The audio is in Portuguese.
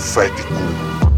profético